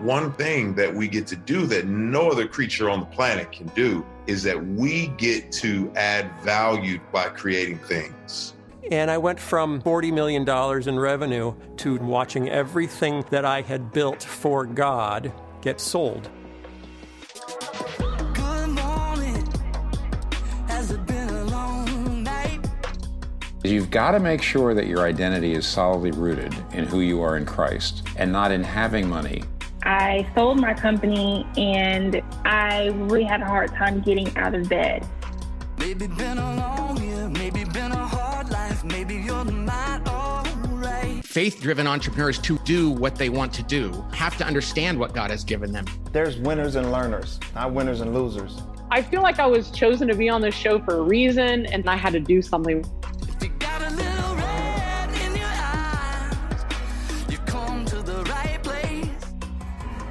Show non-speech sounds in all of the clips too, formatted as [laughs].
one thing that we get to do that no other creature on the planet can do is that we get to add value by creating things. And I went from $40 million in revenue to watching everything that I had built for God get sold. You've got to make sure that your identity is solidly rooted in who you are in Christ and not in having money. I sold my company and I really had a hard time getting out of bed. Maybe been a long year, maybe been a hard life, maybe you're not alright. Faith driven entrepreneurs to do what they want to do have to understand what God has given them. There's winners and learners, not winners and losers. I feel like I was chosen to be on this show for a reason and I had to do something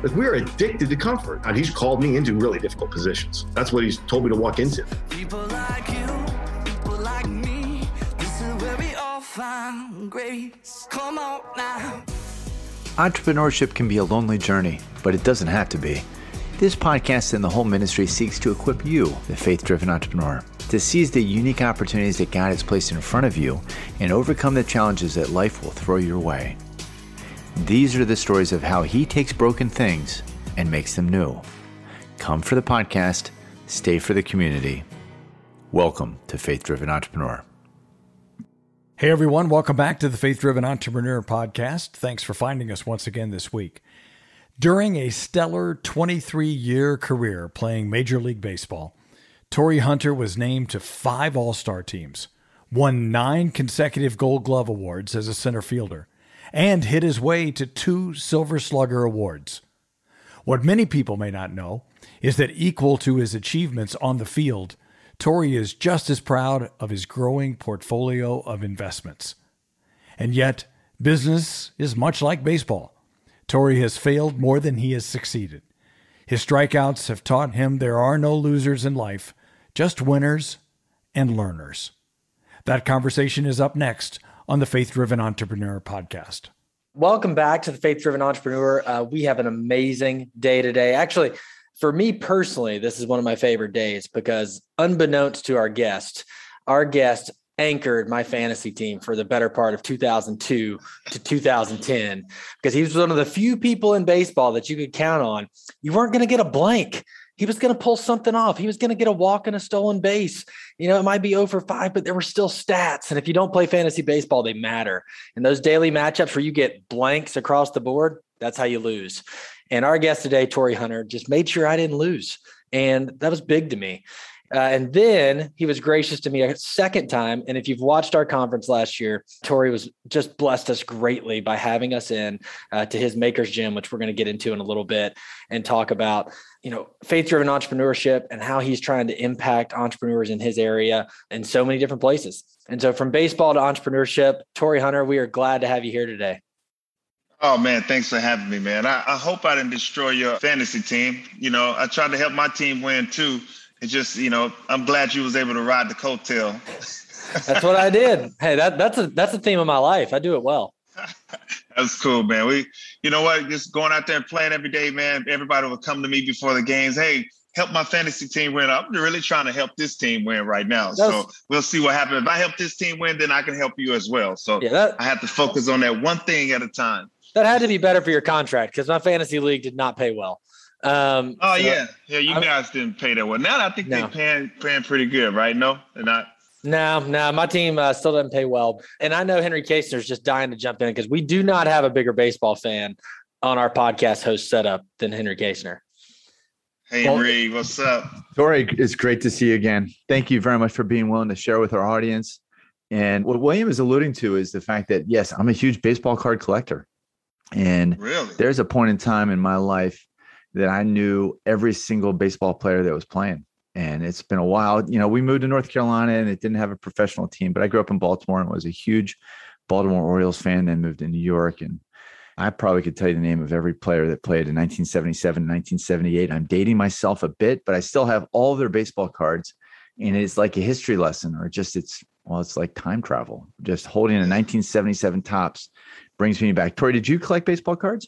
But we're addicted to comfort. And he's called me into really difficult positions. That's what he's told me to walk into. People like you, people like me, this is where we all find grace. Come on now. Entrepreneurship can be a lonely journey, but it doesn't have to be. This podcast and the whole ministry seeks to equip you, the faith driven entrepreneur, to seize the unique opportunities that God has placed in front of you and overcome the challenges that life will throw your way. These are the stories of how he takes broken things and makes them new. Come for the podcast, stay for the community. Welcome to Faith Driven Entrepreneur. Hey everyone, welcome back to the Faith Driven Entrepreneur podcast. Thanks for finding us once again this week. During a stellar 23 year career playing Major League Baseball, Torii Hunter was named to five All Star teams, won nine consecutive Gold Glove Awards as a center fielder, and hit his way to two Silver Slugger awards. What many people may not know is that equal to his achievements on the field, Torii is just as proud of his growing portfolio of investments. And yet, business is much like baseball. Torii has failed more than he has succeeded. His strikeouts have taught him there are no losers in life, just winners and learners. That conversation is up next on the Faith Driven Entrepreneur podcast. Welcome back to the Faith Driven Entrepreneur. Uh, we have an amazing day today. Actually, for me personally, this is one of my favorite days because, unbeknownst to our guest, our guest anchored my fantasy team for the better part of 2002 to 2010 because he was one of the few people in baseball that you could count on. You weren't going to get a blank he was going to pull something off. He was going to get a walk and a stolen base. You know, it might be over five, but there were still stats. And if you don't play fantasy baseball, they matter. And those daily matchups where you get blanks across the board, that's how you lose. And our guest today, Torii Hunter, just made sure I didn't lose. And that was big to me. Uh, and then he was gracious to me a second time. And if you've watched our conference last year, Torii was just blessed us greatly by having us in uh, to his Maker's Gym, which we're going to get into in a little bit and talk about, you know, faith-driven entrepreneurship and how he's trying to impact entrepreneurs in his area in so many different places. And so, from baseball to entrepreneurship, Torii Hunter, we are glad to have you here today. Oh man, thanks for having me, man. I, I hope I didn't destroy your fantasy team. You know, I tried to help my team win too it's just you know I'm glad you was able to ride the coattail. that's what I did. Hey, that that's a that's a theme of my life. I do it well. [laughs] that's cool, man. We, you know what? Just going out there and playing every day, man. Everybody would come to me before the games. Hey, help my fantasy team win. I'm really trying to help this team win right now. That's, so we'll see what happens. If I help this team win, then I can help you as well. So yeah, that, I have to focus on that one thing at a time. That had to be better for your contract because my fantasy league did not pay well. Um, oh so yeah, yeah. You I, guys didn't pay that well. Now I think no. they're paying paying pretty good, right? No, they're not. No, no, my team uh, still doesn't pay well, and I know Henry is just dying to jump in because we do not have a bigger baseball fan on our podcast host setup than Henry Kaestner. Hey, well, Reed, what's up? Torii, it's great to see you again. Thank you very much for being willing to share with our audience. And what William is alluding to is the fact that yes, I'm a huge baseball card collector, and really? there's a point in time in my life that I knew every single baseball player that was playing. And it's been a while. You know, we moved to North Carolina and it didn't have a professional team, but I grew up in Baltimore and was a huge Baltimore Orioles fan, then moved to New York. And I probably could tell you the name of every player that played in 1977, 1978. I'm dating myself a bit, but I still have all their baseball cards. And it's like a history lesson, or just it's, well, it's like time travel. Just holding a 1977 Topps brings me back. Torii, did you collect baseball cards?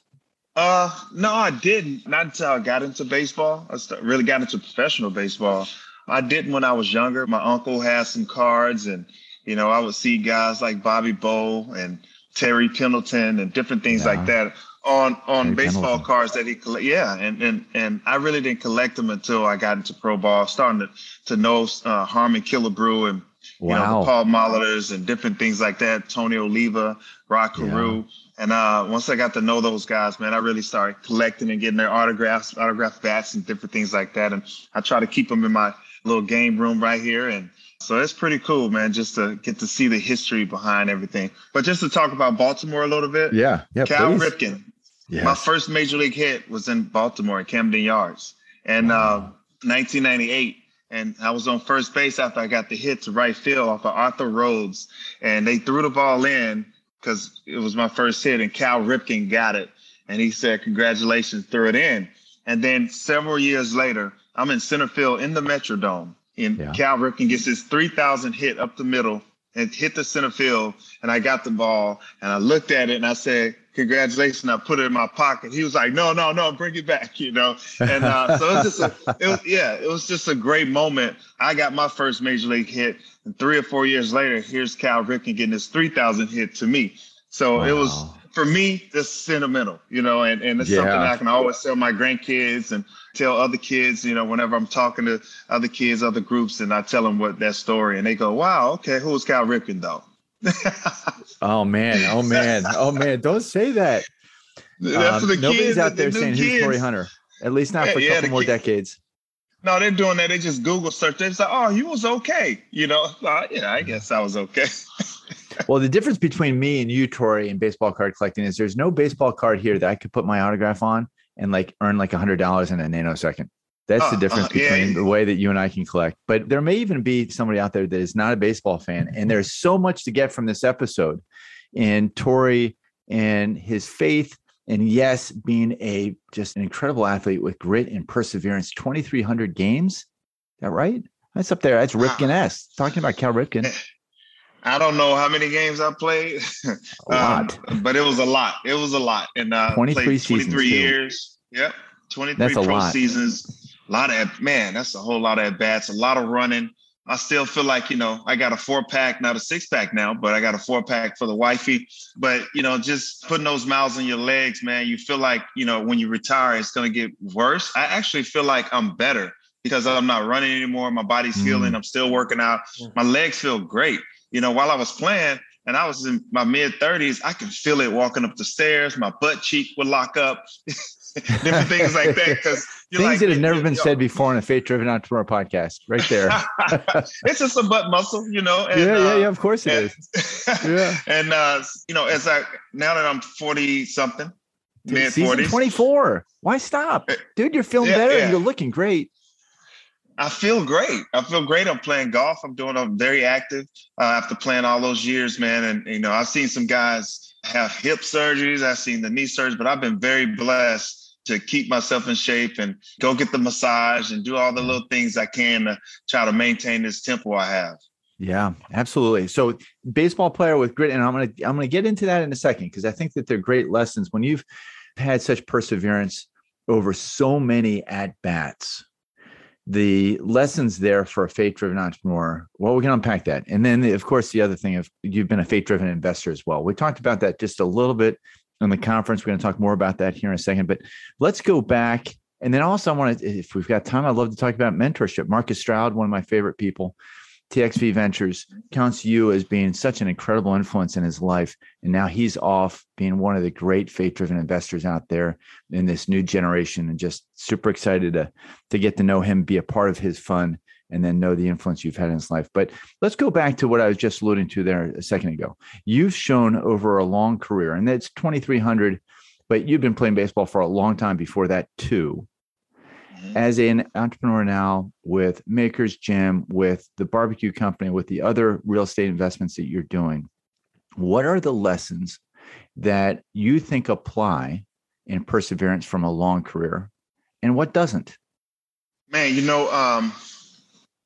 Uh, no, I didn't. Not until I got into baseball. I really got into professional baseball. I didn't when I was younger. My uncle had some cards, and you know, I would see guys like Bobby Bowe and Terry Pendleton and different things yeah. like that on on Terry baseball Pendleton. cards that he collect. Yeah, and and and I really didn't collect them until I got into pro ball, starting to to know uh, Harmon Killebrew and you wow. know the Paul Molitor's and different things like that. Tony Oliva, Rod Carew. Yeah. And uh, once I got to know those guys, man, I really started collecting and getting their autographs, autograph bats, and different things like that. And I try to keep them in my little game room right here. And so it's pretty cool, man, just to get to see the history behind everything. But just to talk about Baltimore a little bit. Yeah. Yeah. Cal please. Ripken. Yes. My first major league hit was in Baltimore, at Camden Yards, and wow. uh, 1998 and I was on first base after I got the hit to right field off of Arthur Rhodes, and they threw the ball in, because it was my first hit, and Cal Ripken got it, and he said, "Congratulations, threw it in." And then several years later, I'm in center field in the Metrodome, and yeah. Cal Ripken gets his 3,000 hit up the middle and hit the center field, and I got the ball, and I looked at it, and I said, "Congratulations!" I put it in my pocket. He was like, "No, no, no, bring it back," [laughs] you know. And uh, so it was just a, it was, yeah, it was just a great moment. I got my first major league hit, and three or four years later, here's Cal Ripken getting his 3,000 hit to me. So wow. it was for me, just sentimental, you know, and, and it's yeah. something I can always tell my grandkids and tell other kids, you know, whenever I'm talking to other kids, other groups, and I tell them what that story, and they go, "Wow, okay, who's Cal Ripken though?" [laughs] oh man, oh man, oh man! Don't say that. Um, the nobody's kids, out there saying kids. who's Torii Hunter. At least not for a couple more decades. No, they're doing that. They just Google search. They say, "Oh, you was okay," you know. Yeah, I guess I was okay. [laughs] well, the difference between me and you, Torii, in baseball card collecting is there's no baseball card here that I could put my autograph on and like earn like a hundred dollars in a nanosecond. That's uh, the difference uh, between yeah. the way that you and I can collect. But there may even be somebody out there that is not a baseball fan, and there's so much to get from this episode. And Torii and his faith, and yes, being a just an incredible athlete with grit and perseverance. 2,300 games, is that right? That's up there. That's Ripken S. Talking about Cal Ripken. I don't know how many games I played. A [laughs] lot. Um, but it was a lot. It was a lot. And uh 23 played 23 years. Yep. 23 that's pro lot. seasons. A lot of man, that's a whole lot of at bats, a lot of running. I still feel like, you know, I got a four pack, not a six pack now, but I got a four pack for the wifey. But, you know, just putting those miles on your legs, man, you feel like, you know, when you retire, it's going to get worse. I actually feel like I'm better because I'm not running anymore. My body's mm. healing. I'm still working out. My legs feel great you know, while I was playing and I was in my mid 30s, I could feel it walking up the stairs. My butt cheek would lock up, [laughs] different things like that. Because things like, that have never been said before on a faith driven entrepreneur podcast, right there. [laughs] it's just a butt muscle, you know. And, yeah, yeah, yeah. Of course it and, is. [laughs] yeah. And uh, you know, as I now that I'm 40 something, mid 40s, 24. Why stop, eh, dude? You're feeling yeah, better. Yeah. You're looking great. I feel great. I feel great. I'm playing golf. I'm doing. I'm very active uh, after playing all those years, man. And you know, I've seen some guys have hip surgeries. I've seen the knee surgery, but I've been very blessed to keep myself in shape and go get the massage and do all the little things I can to try to maintain this tempo I have. Yeah, absolutely. So, baseball player with grit, and I'm gonna I'm gonna get into that in a second because I think that they're great lessons when you've had such perseverance over so many at bats the lessons there for a faith driven entrepreneur. Well, we can unpack that. And then, of course, the other thing of you've been a faith driven investor as well. We talked about that just a little bit in the conference. We're going to talk more about that here in a second. But let's go back. And then also, I want to, if we've got time, I'd love to talk about mentorship. Marcus Stroud, one of my favorite people, TXV Ventures counts you as being such an incredible influence in his life. And now he's off being one of the great faith driven investors out there in this new generation and just super excited to, to get to know him, be a part of his fun, and then know the influence you've had in his life. But let's go back to what I was just alluding to there a second ago. You've shown over a long career, and that's 2,300, but you've been playing baseball for a long time before that, too as an entrepreneur now with Makers Gym, with the barbecue company, with the other real estate investments that you're doing, what are the lessons that you think apply in perseverance from a long career and what doesn't? Man, you know, um,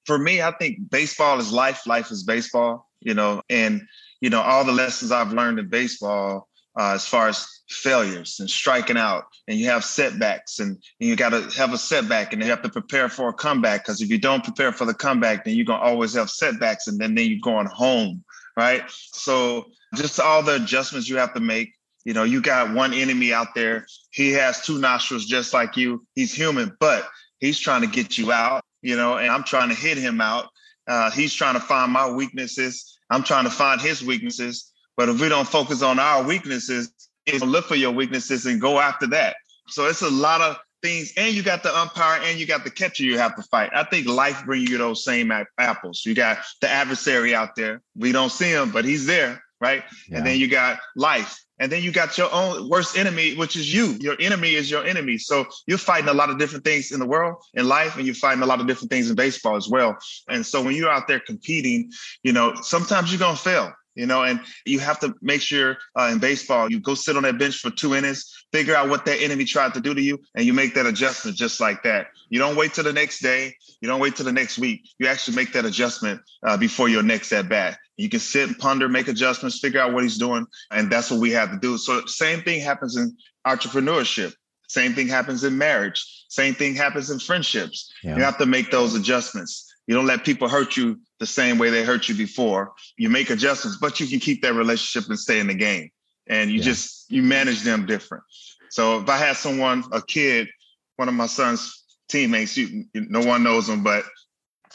for me, I think baseball is life, life is baseball, you know, and, you know, all the lessons I've learned in baseball uh, as far as failures and striking out and you have setbacks and, and you got to have a setback and you have to prepare for a comeback because if you don't prepare for the comeback then you're going to always have setbacks and then, then you're going home right? So just all the adjustments you have to make you know you got one enemy out there. He has two nostrils just like you. He's human but he's trying to get you out you know and i'm trying to hit him out. Uh, he's trying to find my weaknesses. I'm trying to find his weaknesses but if we don't focus on our weaknesses look for your weaknesses and go after that. So it's a lot of things, and you got the umpire and you got the catcher you have to fight. I think life brings you those same apples. You got the adversary out there. We don't see him, but he's there, right? Yeah. And then you got life. And then you got your own worst enemy, which is you. Your enemy is your enemy. So you're fighting a lot of different things in the world, in life, and you're fighting a lot of different things in baseball as well. And so when you're out there competing, you know, sometimes you're going to fail you know, and you have to make sure uh, in baseball, you go sit on that bench for two innings, figure out what that enemy tried to do to you, and you make that adjustment just like that. You don't wait till the next day. You don't wait till the next week. You actually make that adjustment uh, before your next at bat. You can sit and ponder, make adjustments, figure out what he's doing, and that's what we have to do. So, same thing happens in entrepreneurship. Same thing happens in marriage. Same thing happens in friendships. Yeah. You have to make those adjustments. You don't let people hurt you the same way they hurt you before. You make adjustments, but you can keep that relationship and stay in the game. And you yeah. just you manage them different. So if I had someone, a kid, one of my son's teammates, you, no one knows him, but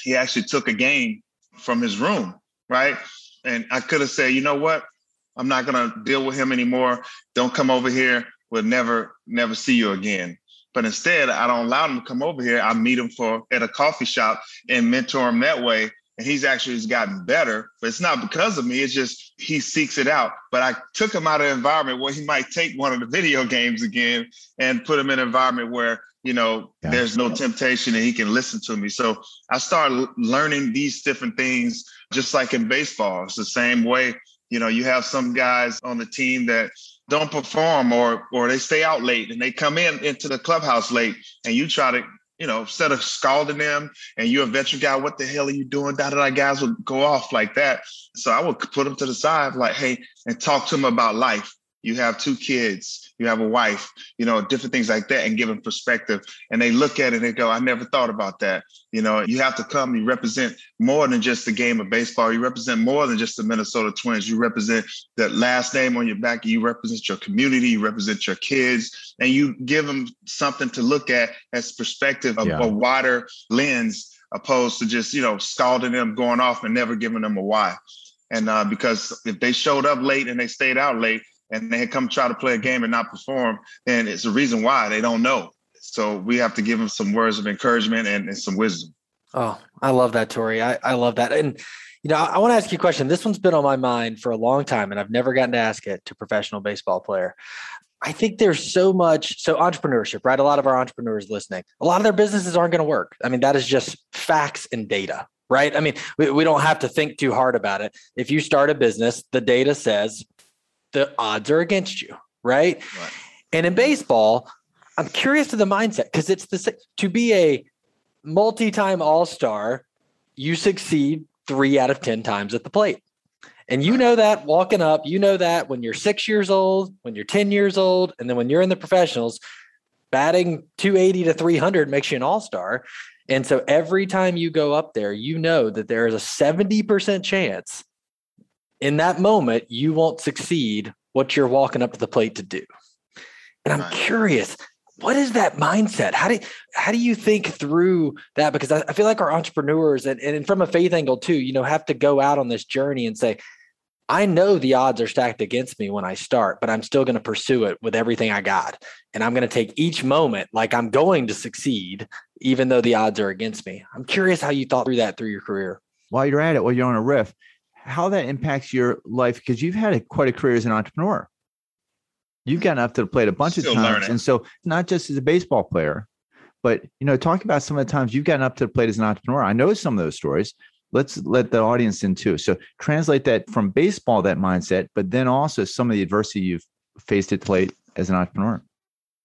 he actually took a game from his room, right? And I could have said, you know what? I'm not gonna deal with him anymore. Don't come over here. We'll never, never see you again. But instead, I don't allow him to come over here. I meet him for at a coffee shop and mentor him that way. And he's actually has gotten better, but it's not because of me. It's just he seeks it out. But I took him out of an environment where he might take one of the video [laughs] games again and put him in an environment where you know yeah. there's no temptation and he can listen to me. So I started learning these different things, just like in baseball. It's the same way. You know, you have some guys on the team that don't perform or or they stay out late and they come in into the clubhouse late and you try to you know instead of scalding them and you're a veteran guy what the hell are you doing? Da da da guys would go off like that. So i would put them to the side like hey and talk to them about life you have two kids, you have a wife, you know, different things like that, and give them perspective. And they look at it and they go, I never thought about that. You know, you have to come, you represent more than just the game of baseball. You represent more than just the Minnesota Twins. You represent that last name on your back. You represent your community, you represent your kids, and you give them something to look at as perspective of yeah. a wider lens opposed to just, you know, scalding them, going off and never giving them a why. And uh, because if they showed up late and they stayed out late, and they come try to play a game and not perform, then it's a reason why they don't know. So we have to give them some words of encouragement and, and some wisdom. Oh, I love that, Torii. I, I love that. And, you know, I, I want to ask you a question. This one's been on my mind for a long time, and I've never gotten to ask it to a professional baseball player. I think there's so much so entrepreneurship, right? A lot of our entrepreneurs listening, a lot of their businesses aren't going to work. I mean, that is just facts and data, right? I mean, we, we don't have to think too hard about it. If you start a business, the data says the odds are against you, right? right. And in baseball, I'm curious to the mindset because it's the to be a multi-time all-star, you succeed three out of ten times at the plate. And you know that walking up, you know that when you're six years old, when you're 10 years old, and then when you're in the professionals, batting 280 to 300 makes you an all star. And so every time you go up there, you know that there is a 70% chance in that moment, you won't succeed what you're walking up to the plate to do. And I'm right. curious, what is that mindset? How do how do you think through that? Because I, I feel like our entrepreneurs and, and from a faith angle too, you know, have to go out on this journey and say, I know the odds are stacked against me when I start, but I'm still going to pursue it with everything I got. And I'm going to take each moment like I'm going to succeed, even though the odds are against me. I'm curious how you thought through that through your career. While you're at it, while you're on a riff, how that impacts your life because you've had a, quite a career as an entrepreneur. You've gotten up to the plate a bunch Still of times, learning. and so not just as a baseball player, but you know, talk about some of the times you've gotten up to the plate as an entrepreneur. I know some of those stories. Let's let the audience in too. So translate that from baseball, that mindset, but then also some of the adversity you've faced at plate as an entrepreneur.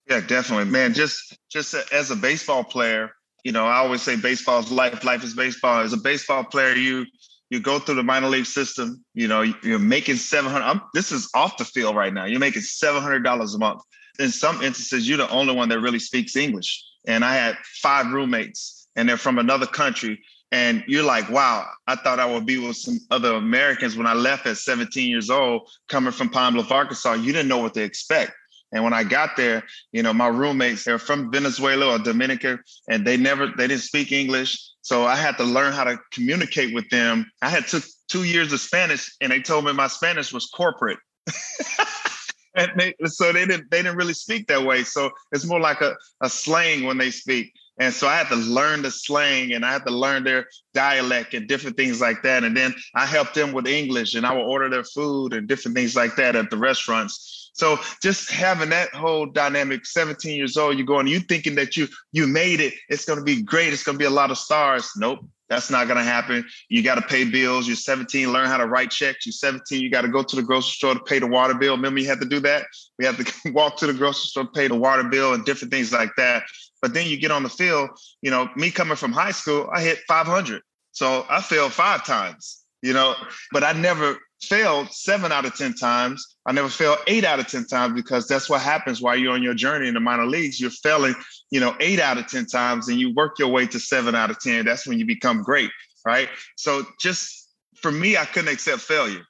Yeah, definitely, man. Just just as a baseball player, you know, I always say baseball is life. Life is baseball. As a baseball player, you you go through the minor league system. You know, you're making seven hundred. I'm, this is off the field right now. You're making seven hundred dollars a month. In some instances, you're the only one that really speaks English. And I had five roommates, and they're from another country. And you're like, wow, I thought I would be with some other Americans when I left at 17 years old, coming from Pine Bluff, Arkansas. You didn't know what to expect. And when I got there, you know, my roommates, they're from Venezuela or Dominica, and they never, they didn't speak English. So I had to learn how to communicate with them. I had took two years of Spanish, and they told me my Spanish was corporate. [laughs] and they, so they didn't, they didn't really speak that way. So it's more like a, a slang when they speak. And so I had to learn the slang and I had to learn their dialect and different things like that. And then I helped them with English and I would order their food and different things like that at the restaurants. So just having that whole dynamic, 17 years old, you're going, you thinking that you you made it, it's gonna be great, it's gonna be a lot of stars. Nope. That's not to happen. You got to pay bills. You're 17, learn how to write checks. You're 17, you got to go to the grocery store to pay the water bill. Remember, you had to do that? We had to [laughs] walk to the grocery store, pay the water bill, and different things like that. But then you get on the field, you know, me coming from high school, I hit 500. So I failed five times, you know, but I never failed seven out of 10 times. I never failed eight out of 10 times because that's what happens while you're on your journey in the minor leagues. You're failing, you know, eight out of 10 times and you work your way to seven out of 10. That's when you become great, right? So just for me, I couldn't accept failure.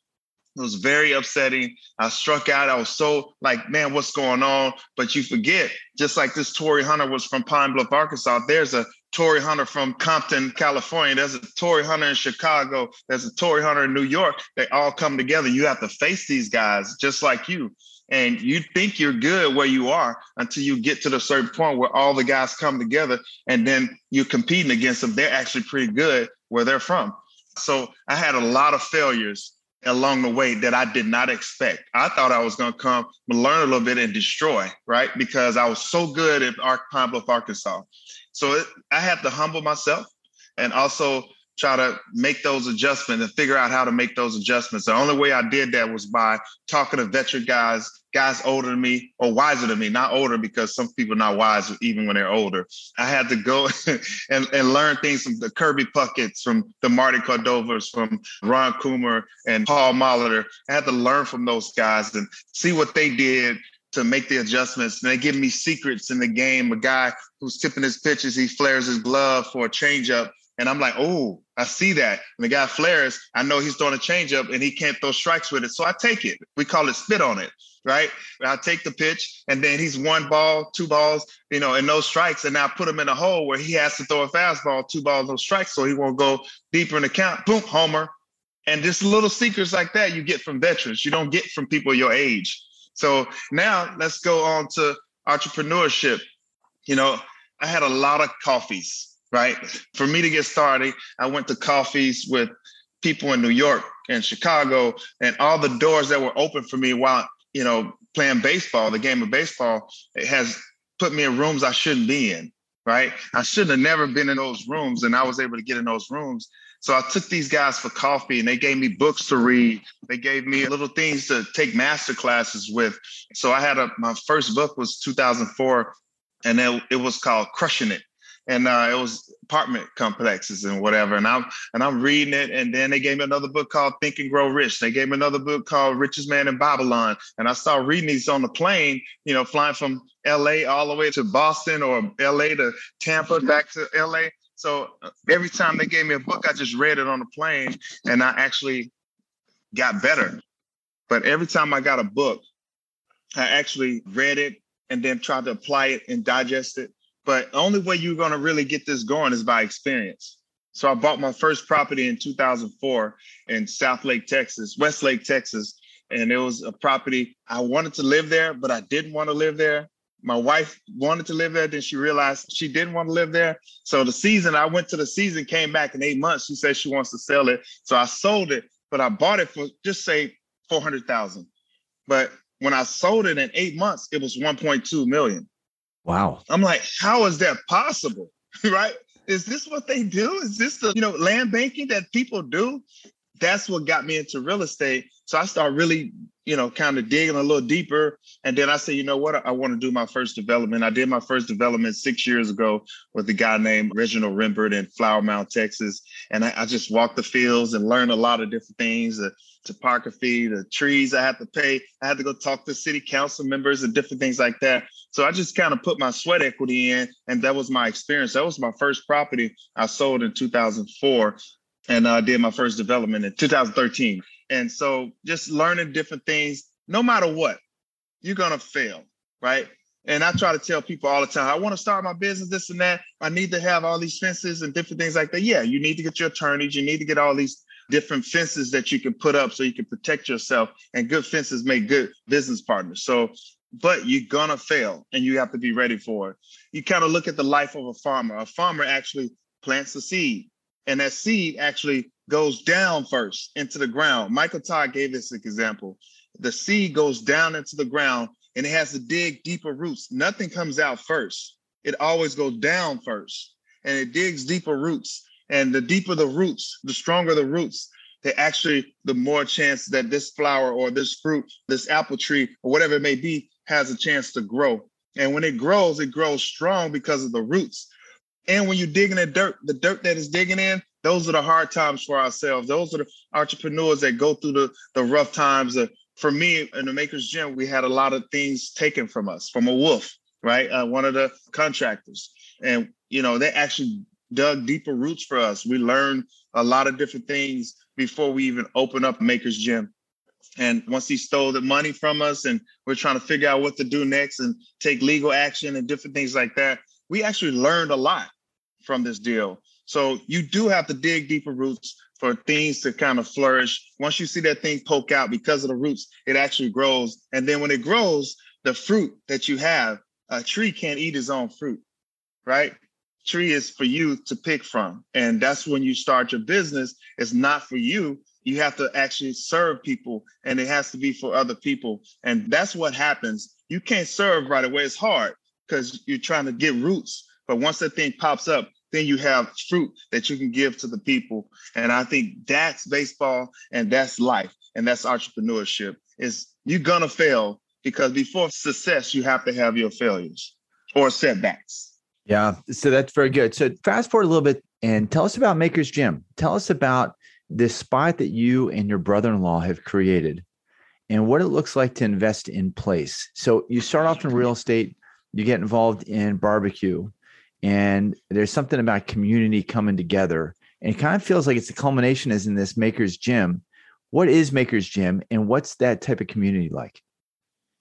It was very upsetting. I struck out. I was so like, man, what's going on? But you forget, just like this Torii Hunter was from Pine Bluff, Arkansas, there's a Torii Hunter from Compton, California. There's a Torii Hunter in Chicago. There's a Torii Hunter in New York. They all come together. You have to face these guys just like you. And you think you're good where you are until you get to the certain point where all the guys come together and then you're competing against them. They're actually pretty good where they're from. So I had a lot of failures along the way that I did not expect. I thought I was going to come learn a little bit and destroy, right? Because I was so good at Ark Pine Bluff, Arkansas. So it, I had to humble myself and also try to make those adjustments and figure out how to make those adjustments. The only way I did that was by talking to veteran guys, guys older than me or wiser than me, not older because some people are not wise even when they're older. I had to go [laughs] and, and learn things from the Kirby Puckett's, from the Marty Cordovas, from Ron Coomer and Paul Molitor. I had to learn from those guys and see what they did to make the adjustments. And they give me secrets in the game. A guy who's tipping his pitches, he flares his glove for a changeup. And I'm like, oh, I see that. And the guy flares, I know he's throwing a changeup and he can't throw strikes with it. So I take it. We call it spit on it, right? I take the pitch and then he's one ball, two balls, you know, and no strikes. And now I put him in a hole where he has to throw a fastball, two balls, no strikes. So he won't go deeper in the count. Boom, homer. And just little secrets like that you get from veterans. You don't get from people your age. So now let's go on to entrepreneurship. You know, I had a lot of coffees, right? For me to get started, I went to coffees with people in New York and Chicago and all the doors that were open for me while, you know, playing baseball, the game of baseball, it has put me in rooms I shouldn't be in, right? I shouldn't have never been in those rooms and I was able to get in those rooms so I took these guys for coffee and they gave me books to read. They gave me little things to take master classes with. So I had a, my first book was 2004 and it, it was called Crushing It. And uh, it was apartment complexes and whatever. And I'm and I'm reading it. And then they gave me another book called Think and Grow Rich. They gave me another book called Richest Man in Babylon. And I started reading these on the plane, you know, flying from LA all the way to Boston or LA to Tampa back to LA. So uh, every time they gave me a book, I just read it on the plane and I actually got better. But every time I got a book, I actually read it and then tried to apply it and digest it. But the only way you're going to really get this going is by experience. So I bought my first property in 2004 in Southlake, Texas, Westlake, Texas. And it was a property I wanted to live there, but I didn't want to live there my wife wanted to live there. Then she realized she didn't want to live there. So the season I went to the season, came back in eight months. She said she wants to sell it. So I sold it, but I bought it for just say 400,000. But when I sold it in eight months, it was 1.2 million. Wow. I'm like, how is that possible? [laughs] right? Is this what they do? Is this the, you know, land banking that people do? That's what got me into real estate So I start really, you know, kind of digging a little deeper. And then I say, you know what? I want to do my first development. I did my first development six years ago with a guy named Reginald Rembert in Flower Mound, Texas. And I, I just walked the fields and learned a lot of different things. The topography, the trees I had to pay. I had to go talk to city council members and different things like that. So I just kind of put my sweat equity in, and that was my experience. That was my first property I sold in 2004, and I did my first development in 2013. And so just learning different things, no matter what, you're to fail, right? And I try to tell people all the time, I want to start my business, this and that. I need to have all these fences and different things like that. Yeah, you need to get your attorneys. You need to get all these different fences that you can put up so you can protect yourself. And good fences make good business partners. So, but you're to fail and you have to be ready for it. You kind of look at the life of a farmer. A farmer actually plants a seed, and that seed actually goes down first into the ground. Michael Todd gave this example. The seed goes down into the ground and it has to dig deeper roots. Nothing comes out first. It always goes down first and it digs deeper roots. And the deeper the roots, the stronger the roots, the actually the more chance that this flower or this fruit, this apple tree or whatever it may be has a chance to grow. And when it grows, it grows strong because of the roots. And when you're digging the dirt, the dirt that is digging in, those are the hard times for ourselves. Those are the entrepreneurs that go through the, the rough times. Uh, for me, in the Makers Gym, we had a lot of things taken from us from a wolf, right? Uh, one of the contractors. And, you know, they actually dug deeper roots for us. We learned a lot of different things before we even opened up Makers Gym. And once he stole the money from us and we're trying to figure out what to do next and take legal action and different things like that, we actually learned a lot from this deal. So you do have to dig deeper roots for things to kind of flourish. Once you see that thing poke out because of the roots, it actually grows. And then when it grows, the fruit that you have, a tree can't eat its own fruit, right? Tree is for you to pick from. And that's when you start your business. It's not for you. You have to actually serve people and it has to be for other people. And that's what happens. You can't serve right away. It's hard because you're trying to get roots. But once that thing pops up, then you have fruit that you can give to the people. And I think that's baseball and that's life and that's entrepreneurship. Is you're gonna fail because before success, you have to have your failures or setbacks. Yeah, so that's very good. So fast forward a little bit and tell us about Maker's Gym. Tell us about this spot that you and your brother-in-law have created and what it looks like to invest in place. So you start off in real estate, you get involved in barbecue, and there's something about community coming together. And it kind of feels like it's the culmination is in this makers gym. What is makers gym and what's that type of community like?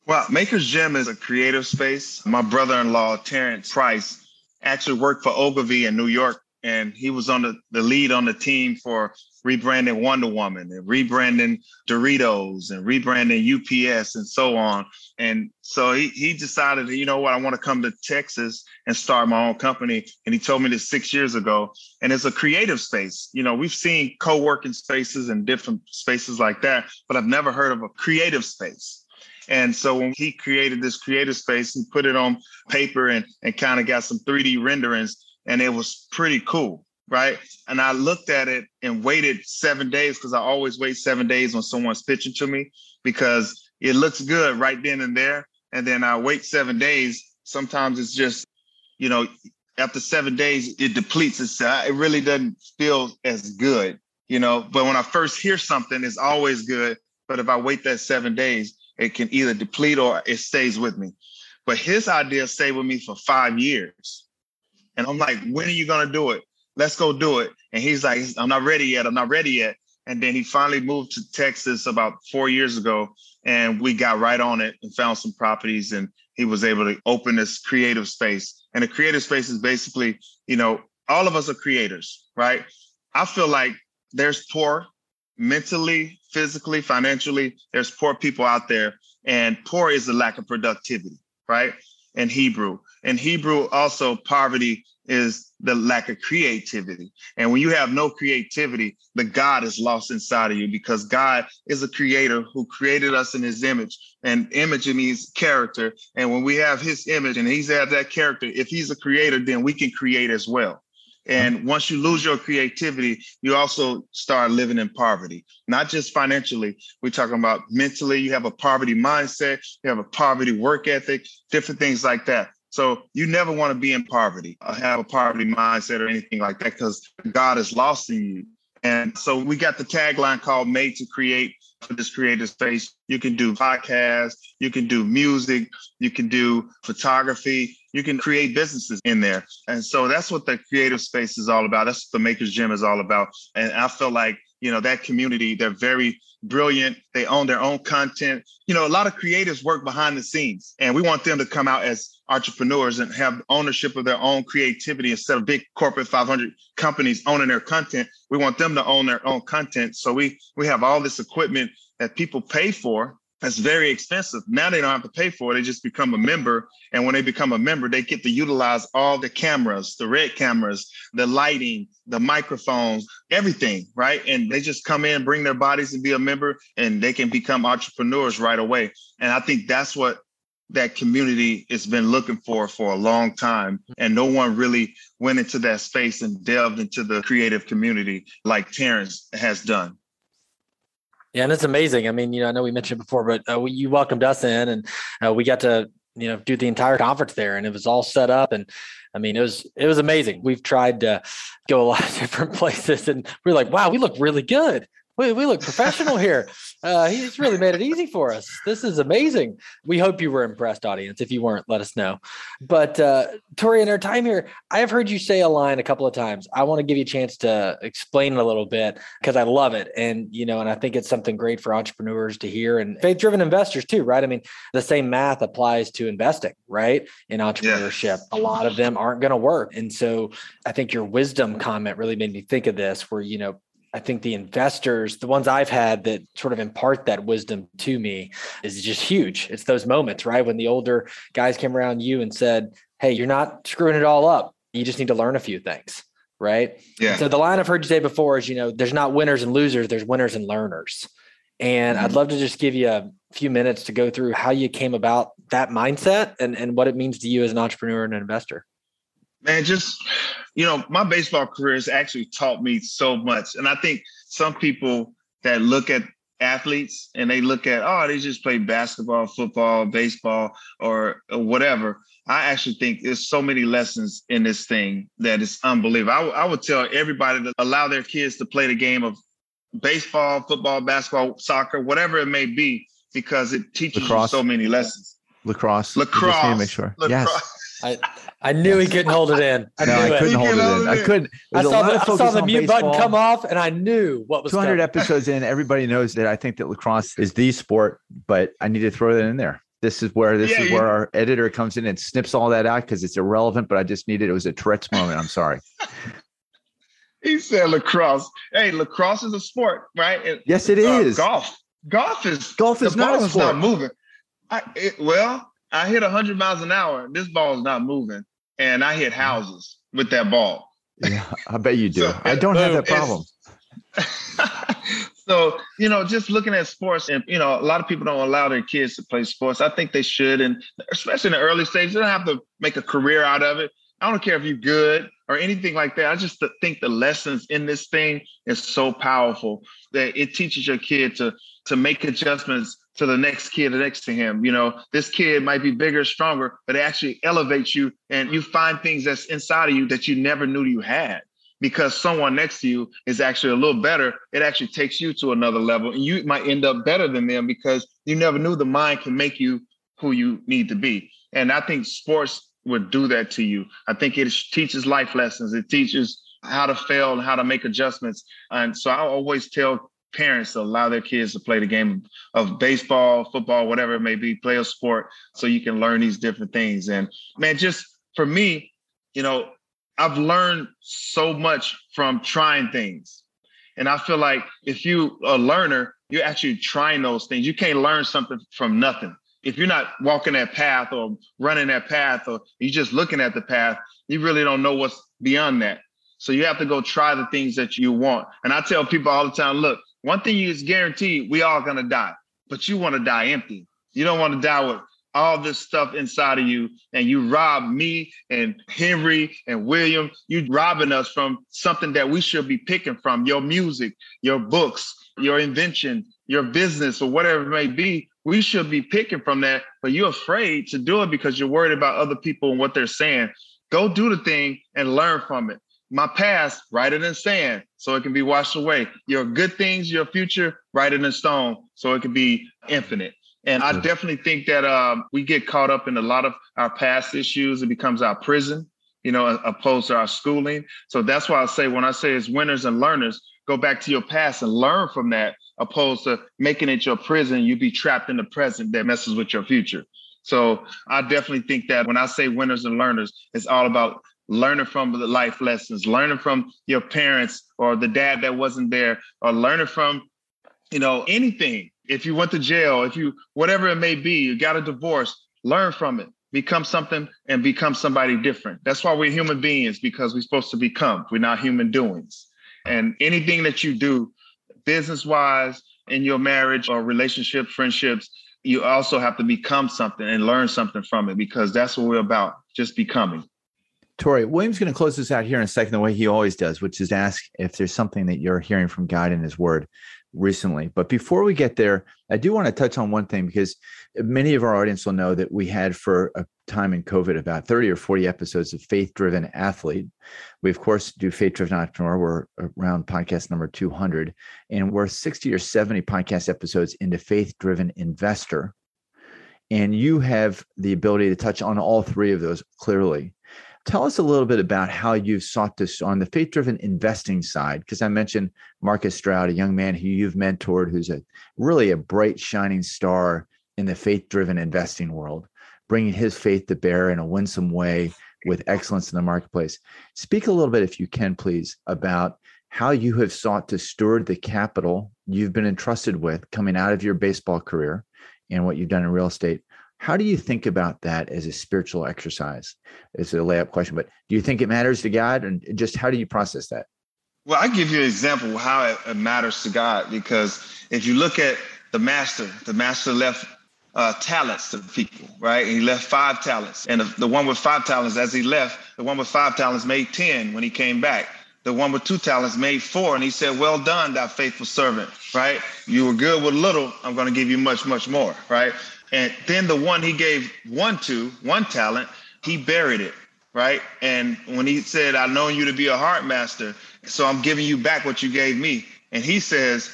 Well makers gym is a creative space. My brother-in-law terrence price actually worked for ogilvy in new york and he was on the, the lead on the team for rebranding Wonder Woman and rebranding Doritos and rebranding UPS and so on. And so he, he decided, you know what, I want to come to Texas and start my own company. And he told me this six years ago. And it's a creative space. You know, we've seen co-working spaces and different spaces like that, but I've never heard of a creative space. And so when he created this creative space, he put it on paper and, and kind of got some 3D renderings, and it was pretty cool right? And I looked at it and waited seven days because I always wait seven days when someone's pitching to me because it looks good right then and there. And then I wait seven days. Sometimes it's just, you know, after seven days, it depletes. It's, uh, it really doesn't feel as good, you know. But when I first hear something, it's always good. But if I wait that seven days, it can either deplete or it stays with me. But his idea stayed with me for five years. And I'm like, when are you to do it? let's go do it. And he's like, I'm not ready yet. I'm not ready yet. And then he finally moved to Texas about four years ago. And we got right on it and found some properties. And he was able to open this creative space. And the creative space is basically, you know, all of us are creators, right? I feel like there's poor mentally, physically, financially, there's poor people out there. And poor is the lack of productivity, right? In Hebrew. In Hebrew, also poverty is the lack of creativity. And when you have no creativity, the God is lost inside of you because God is a creator who created us in his image. And image means character. And when we have his image and he's had that character, if he's a creator, then we can create as well. And uh-huh. once you lose your creativity, you also start living in poverty, not just financially. We're talking about mentally. You have a poverty mindset, you have a poverty work ethic, different things like that. So you never want to be in poverty or have a poverty mindset or anything like that because God is lost in you. And so we got the tagline called Made to Create for this creative space. You can do podcasts, you can do music, you can do photography, you can create businesses in there. And so that's what the creative space is all about. That's what the Makers Gym is all about. And I feel like, you know, that community, they're very brilliant. They own their own content. You know, a lot of creatives work behind the scenes, and we want them to come out as entrepreneurs and have ownership of their own creativity instead of big corporate 500 companies owning their content. We want them to own their own content. So we we have all this equipment that people pay for that's very expensive. Now they don't have to pay for it. They just become a member. And when they become a member, they get to utilize all the cameras, the red cameras, the lighting, the microphones, everything, right? And they just come in, bring their bodies and be a member, and they can become entrepreneurs right away. And I think that's what that community has been looking for for a long time. And no one really went into that space and delved into the creative community like Terrence has done. Yeah, and it's amazing. I mean, you know, I know we mentioned before, but uh, you welcomed us in, and uh, we got to you know do the entire conference there, and it was all set up, and I mean, it was it was amazing. We've tried to go a lot of [laughs] different places, and we are like, wow, we look really good we, we look professional here. [laughs] Uh, he's really made it easy for us. This is amazing. We hope you were impressed, audience. If you weren't, let us know. But uh, Torii, in our time here, I have heard you say a line a couple of times. I want to give you a chance to explain it a little bit because I love it, and you know, and I think it's something great for entrepreneurs to hear and faith-driven investors too, right? I mean, the same math applies to investing, right? In entrepreneurship, yeah. a lot of them aren't going to work, and so I think your wisdom comment really made me think of this, where you know I think the investors, the ones I've had that sort of impart that wisdom to me is just huge. It's those moments, right? When the older guys came around you and said, Hey, you're not screwing it all up. You just need to learn a few things. Right. Yeah. So the line I've heard you say before is, you know, there's not winners and losers, there's winners and learners. And mm-hmm. I'd love to just give you a few minutes to go through how you came about that mindset and, and what it means to you as an entrepreneur and an investor. Man, just you know, my baseball career has actually taught me so much. And I think some people that look at athletes and they look at, oh, they just play basketball, football, baseball, or, or whatever. I actually think there's so many lessons in this thing that is unbelievable. I, w- I would tell everybody to allow their kids to play the game of baseball, football, basketball, soccer, whatever it may be, because it teaches so many lessons. Lacrosse. Lacrosse. Make sure. Lacrosse. Yes. I, I knew he [laughs] couldn't hold it in. I no, I couldn't hold it in. I couldn't. I saw, the, I saw the mute baseball. button come off, and I knew what was. 200 episodes in, everybody knows that I think that lacrosse is the sport, but I need to throw that in there. This is where this yeah, is yeah. where our editor comes in and snips all that out because it's irrelevant. But I just needed it was a Tourette's moment. I'm sorry. [laughs] he said lacrosse. Hey, lacrosse is a sport, right? It, yes, it uh, is. Golf. Golf is golf is not a sport. not moving. I, it, well, I hit 100 miles an hour. This ball is not moving and I hit houses with that ball. Yeah, I bet you do. so, I don't have that problem. [laughs] so you know, just looking at sports, and you know, a lot of people don't allow their kids to play sports. I think they should, and especially in the early stages, they don't have to make a career out of it. I don't care if you're good or anything like that. I just think the lessons in this thing is so powerful that it teaches your kid to to make adjustments to the next kid next to him. You know, this kid might be bigger, stronger, but it actually elevates you and you find things that's inside of you that you never knew you had because someone next to you is actually a little better. It actually takes you to another level and you might end up better than them because you never knew the mind can make you who you need to be. And I think sports would do that to you. I think it teaches life lessons. It teaches how to fail and how to make adjustments. And so I always tell parents to allow their kids to play the game of baseball, football, whatever it may be, play a sport so you can learn these different things. And man, just for me, you know, I've learned so much from trying things. And I feel like if you a learner, you're actually trying those things. You can't learn something from nothing. If you're not walking that path or running that path or you're just looking at the path, you really don't know what's beyond that. So you have to go try the things that you want. And I tell people all the time, look, one thing is guaranteed, we all gonna die, but you want to die empty. You don't want to die with all this stuff inside of you and you rob me and Henry and William, you robbing us from something that we should be picking from your music, your books, your invention, your business, or whatever it may be. We should be picking from that, but you're afraid to do it because you're worried about other people and what they're saying. Go do the thing and learn from it. My past, write it in sand so it can be washed away. Your good things, your future, write it in stone so it can be infinite. And I definitely think that um, we get caught up in a lot of our past issues. It becomes our prison, you know, opposed to our schooling. So that's why I say when I say it's winners and learners, go back to your past and learn from that, opposed to making it your prison. You be trapped in the present that messes with your future. So I definitely think that when I say winners and learners, it's all about learning from the life lessons, learning from your parents or the dad that wasn't there, or learning from, you know, anything if you went to jail, if you whatever it may be, you got a divorce, learn from it, become something and become somebody different. That's why we're human beings because we're supposed to become. We're not human doings. And anything that you do, business wise, in your marriage or relationship, friendships, you also have to become something and learn something from it because that's what we're about, just becoming. Torii, William's going to close this out here in a second, the way he always does, which is ask if there's something that you're hearing from God in His Word recently. But before we get there, I do want to touch on one thing because many of our audience will know that we had for a time in COVID about 30 or 40 episodes of Faith Driven Athlete. We, of course, do Faith Driven Entrepreneur. We're around podcast number 200, and we're 60 or 70 podcast episodes into Faith Driven Investor. And you have the ability to touch on all three of those clearly. Tell us a little bit about how you've sought this on the faith driven investing side, because I mentioned Marcus Stroud, a young man who you've mentored, who's a really a bright, shining star in the faith driven investing world, bringing his faith to bear in a winsome way with excellence in the marketplace. Speak a little bit, if you can, please, about how you have sought to steward the capital you've been entrusted with coming out of your baseball career and what you've done in real estate how do you think about that as a spiritual exercise? It's a layup question, but do you think it matters to God? And just how do you process that? Well, I give you an example how it matters to God because if you look at the master, the master left uh, talents to people, right? And he left five talents. And the, the one with five talents, as he left, the one with five talents made 10 when he came back. The one with two talents made four. And he said, Well done, thou faithful servant, right? You were good with little. I'm going to give you much, much more, right? And then the one he gave one to, one talent, he buried it, right? And when he said, I know you to be a heart master, so I'm giving you back what you gave me. And he says,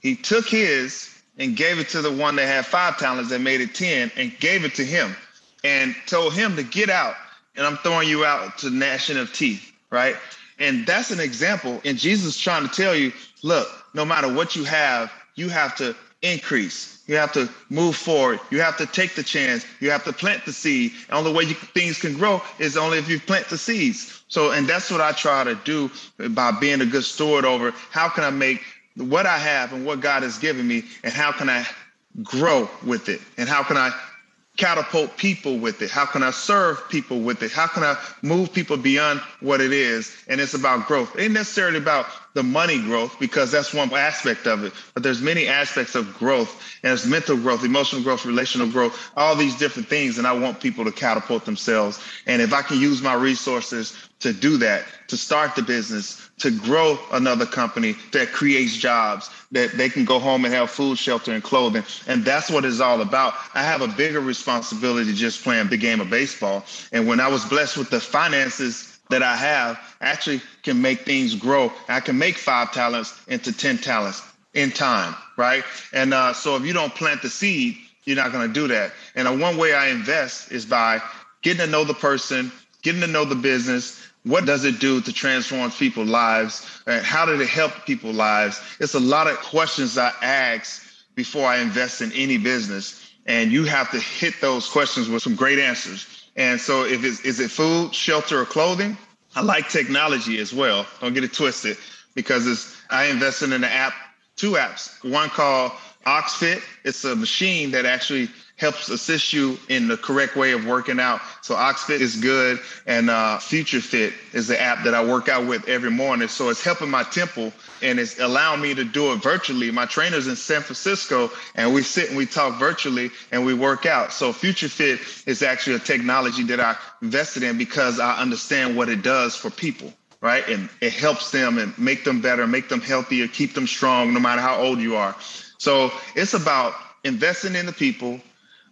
he took his and gave it to the one that had five talents that made it 10 and gave it to him and told him to get out. And I'm throwing you out to gnashing of teeth, right? And that's an example. And Jesus is trying to tell you, look, no matter what you have, you have to increase you have to move forward. You have to take the chance. You have to plant the seed. The only way you, things can grow is only if you plant the seeds. So, and that's what I try to do by being a good steward over how can I make what I have and what God has given me, and how can I grow with it, and how can I catapult people with it? How can I serve people with it? How can I move people beyond what it is? And it's about growth. It ain't necessarily about the money growth because that's one aspect of it, but there's many aspects of growth and it's mental growth, emotional growth, relational growth, all these different things. And I want people to catapult themselves. And if I can use my resources to do that, to start the business, to grow another company that creates jobs, that they can go home and have food, shelter, and clothing. And that's what it's all about. I have a bigger responsibility just playing the game of baseball. And when I was blessed with the finances that I have, actually can make things grow. I can make five talents into 10 talents in time, right? And uh, so if you don't plant the seed, you're not going to do that. And uh, one way I invest is by getting to know the person, getting to know the business, what does it do to transform people's lives? And how did it help people's lives? It's a lot of questions I ask before I invest in any business. And you have to hit those questions with some great answers. And so if it's is it food, shelter, or clothing? I like technology as well. Don't get it twisted because it's I invested in an app, two apps. One called OxeFit. It's a machine that actually helps assist you in the correct way of working out. So OxeFit is good, and uh, Future Fit is the app that I work out with every morning. So it's helping my temple, and it's allowing me to do it virtually. My trainer's in San Francisco, and we sit and we talk virtually, and we work out. So Future Fit is actually a technology that I invested in because I understand what it does for people right? And it helps them and make them better, make them healthier, keep them strong, no matter how old you are. So it's about investing in the people,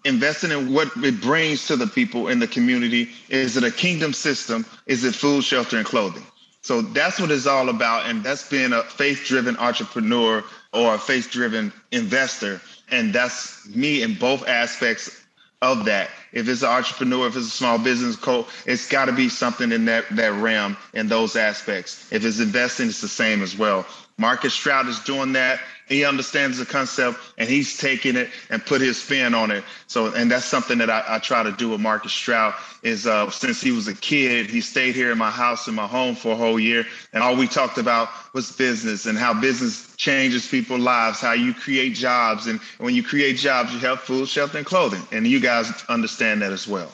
investing in what it brings to the people in the community. Is it a kingdom system? Is it food, shelter, and clothing? So that's what it's all about. And that's being a faith driven entrepreneur or a faith driven investor. And that's me in both aspects of that. If it's an entrepreneur, if it's a small business coach, it's got to be something in that, that realm in those aspects. If it's investing, it's the same as well. Marcus Stroud is doing that he understands the concept and he's taking it and put his spin on it. So, and that's something that I, I try to do with Marcus Stroud is uh, since he was a kid, he stayed here in my house in my home for a whole year. And all we talked about was business and how business changes people's lives, how you create jobs. And when you create jobs, you have food, shelter, and clothing. And you guys understand that as well.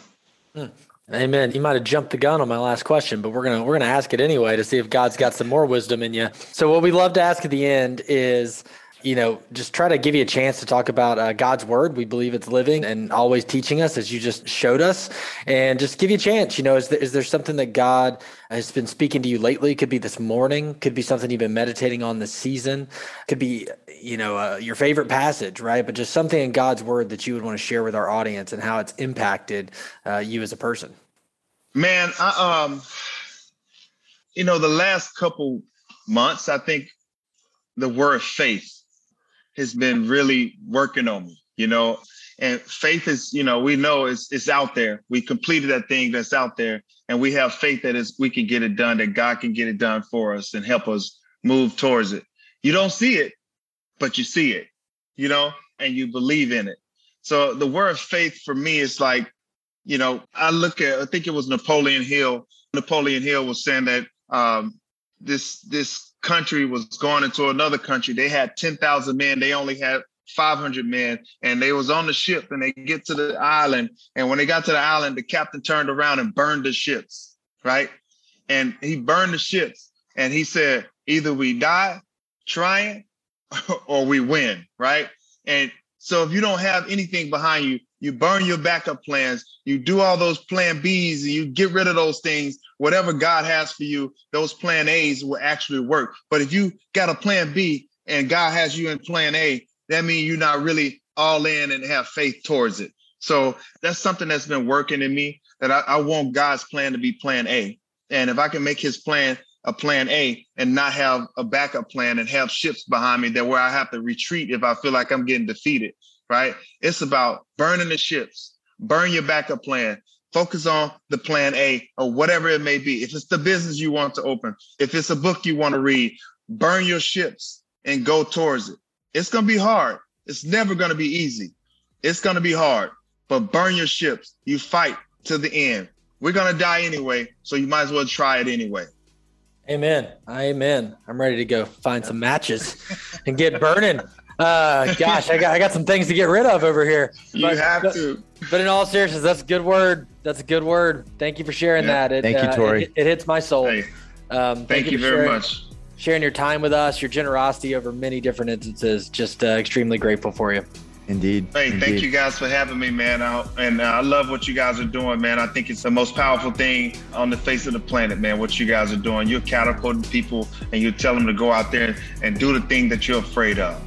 Amen. You might have jumped the gun on my last question, but we're gonna we're gonna ask it anyway to see if God's got some more wisdom in you. So what we love to ask at the end is you know, just try to give you a chance to talk about uh, God's word. We believe it's living and always teaching us, as you just showed us, and just give you a chance. You know, is there, is there something that God has been speaking to you lately? Could be this morning, could be something you've been meditating on this season, could be, you know, uh, your favorite passage, right? But just something in God's word that you would want to share with our audience and how it's impacted uh, you as a person. Man, I, um, you know, the last couple months, I think the word faith has been really working on me, you know. And faith is, you know, we know it's it's out there. We completed that thing that's out there, and we have faith that is we can get it done, that God can get it done for us and help us move towards it. You don't see it, but you see it, you know, and you believe in it. So the word faith for me is like, you know, I look at I think it was Napoleon Hill. Napoleon Hill was saying that um, this this country was going into another country. They had 10,000 men. They only had 500 men and they was on the ship and they get to the island. And when they got to the island, the captain turned around and burned the ships, right? And he burned the ships and he said, either we die trying [laughs] or we win, right? And so if you don't have anything behind you, you burn your backup plans, you do all those plan Bs, and you get rid of those things. Whatever God has for you, those plan A's will actually work. But if you got a plan B and God has you in plan A, that means you're not really all in and have faith towards it. So that's something that's been working in me that I, I want God's plan to be plan A. And if I can make his plan a plan A and not have a backup plan and have ships behind me that where I have to retreat if I feel like I'm getting defeated, right? It's about burning the ships, burn your backup plan, focus on the plan A or whatever it may be. If it's the business you want to open, if it's a book you want to read, burn your ships and go towards it. It's going to be hard. It's never going to be easy. It's going to be hard, but burn your ships. You fight to the end. We're going to die anyway, so you might as well try it anyway. Amen. Amen. I'm ready to go find some matches and get burning. Uh, gosh, I got I got some things to get rid of over here. You but, have to. But in all seriousness, that's a good word. That's a good word. Thank you for sharing yeah. that. It, thank you, uh, Torii. It, it, hits my soul. Hey, um, thank, thank, you, very sharing, much. Sharing your time with us, your generosity over many different instances. Just uh, extremely grateful for you. Indeed. Hey, Indeed. thank you guys for having me, man. I, and uh, I love what you guys are doing, man. I think it's the most powerful thing on the face of the planet, man. What you guys are doing. You're catapulting people and you tell them to go out there and do the thing that you're afraid of.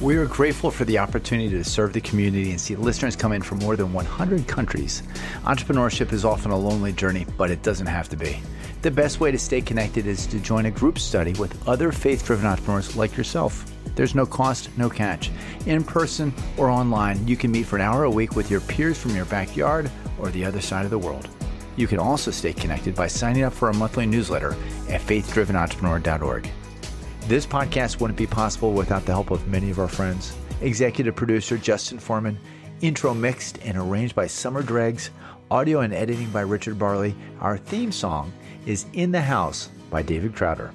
We are grateful for the opportunity to serve the community and see listeners come in from more than 100 countries. Entrepreneurship is often a lonely journey, but it doesn't have to be. The best way to stay connected is to join a group study with other faith driven entrepreneurs like yourself. There's no cost, no catch. In person or online, you can meet for an hour a week with your peers from your backyard or the other side of the world. You can also stay connected by signing up for our monthly newsletter at faithdrivenentrepreneur.org. This podcast wouldn't be possible without the help of many of our friends. Executive producer Justin Foreman, intro mixed and arranged by Summer Dregs, audio and editing by Richard Barley. Our theme song is In the House by David Crowder.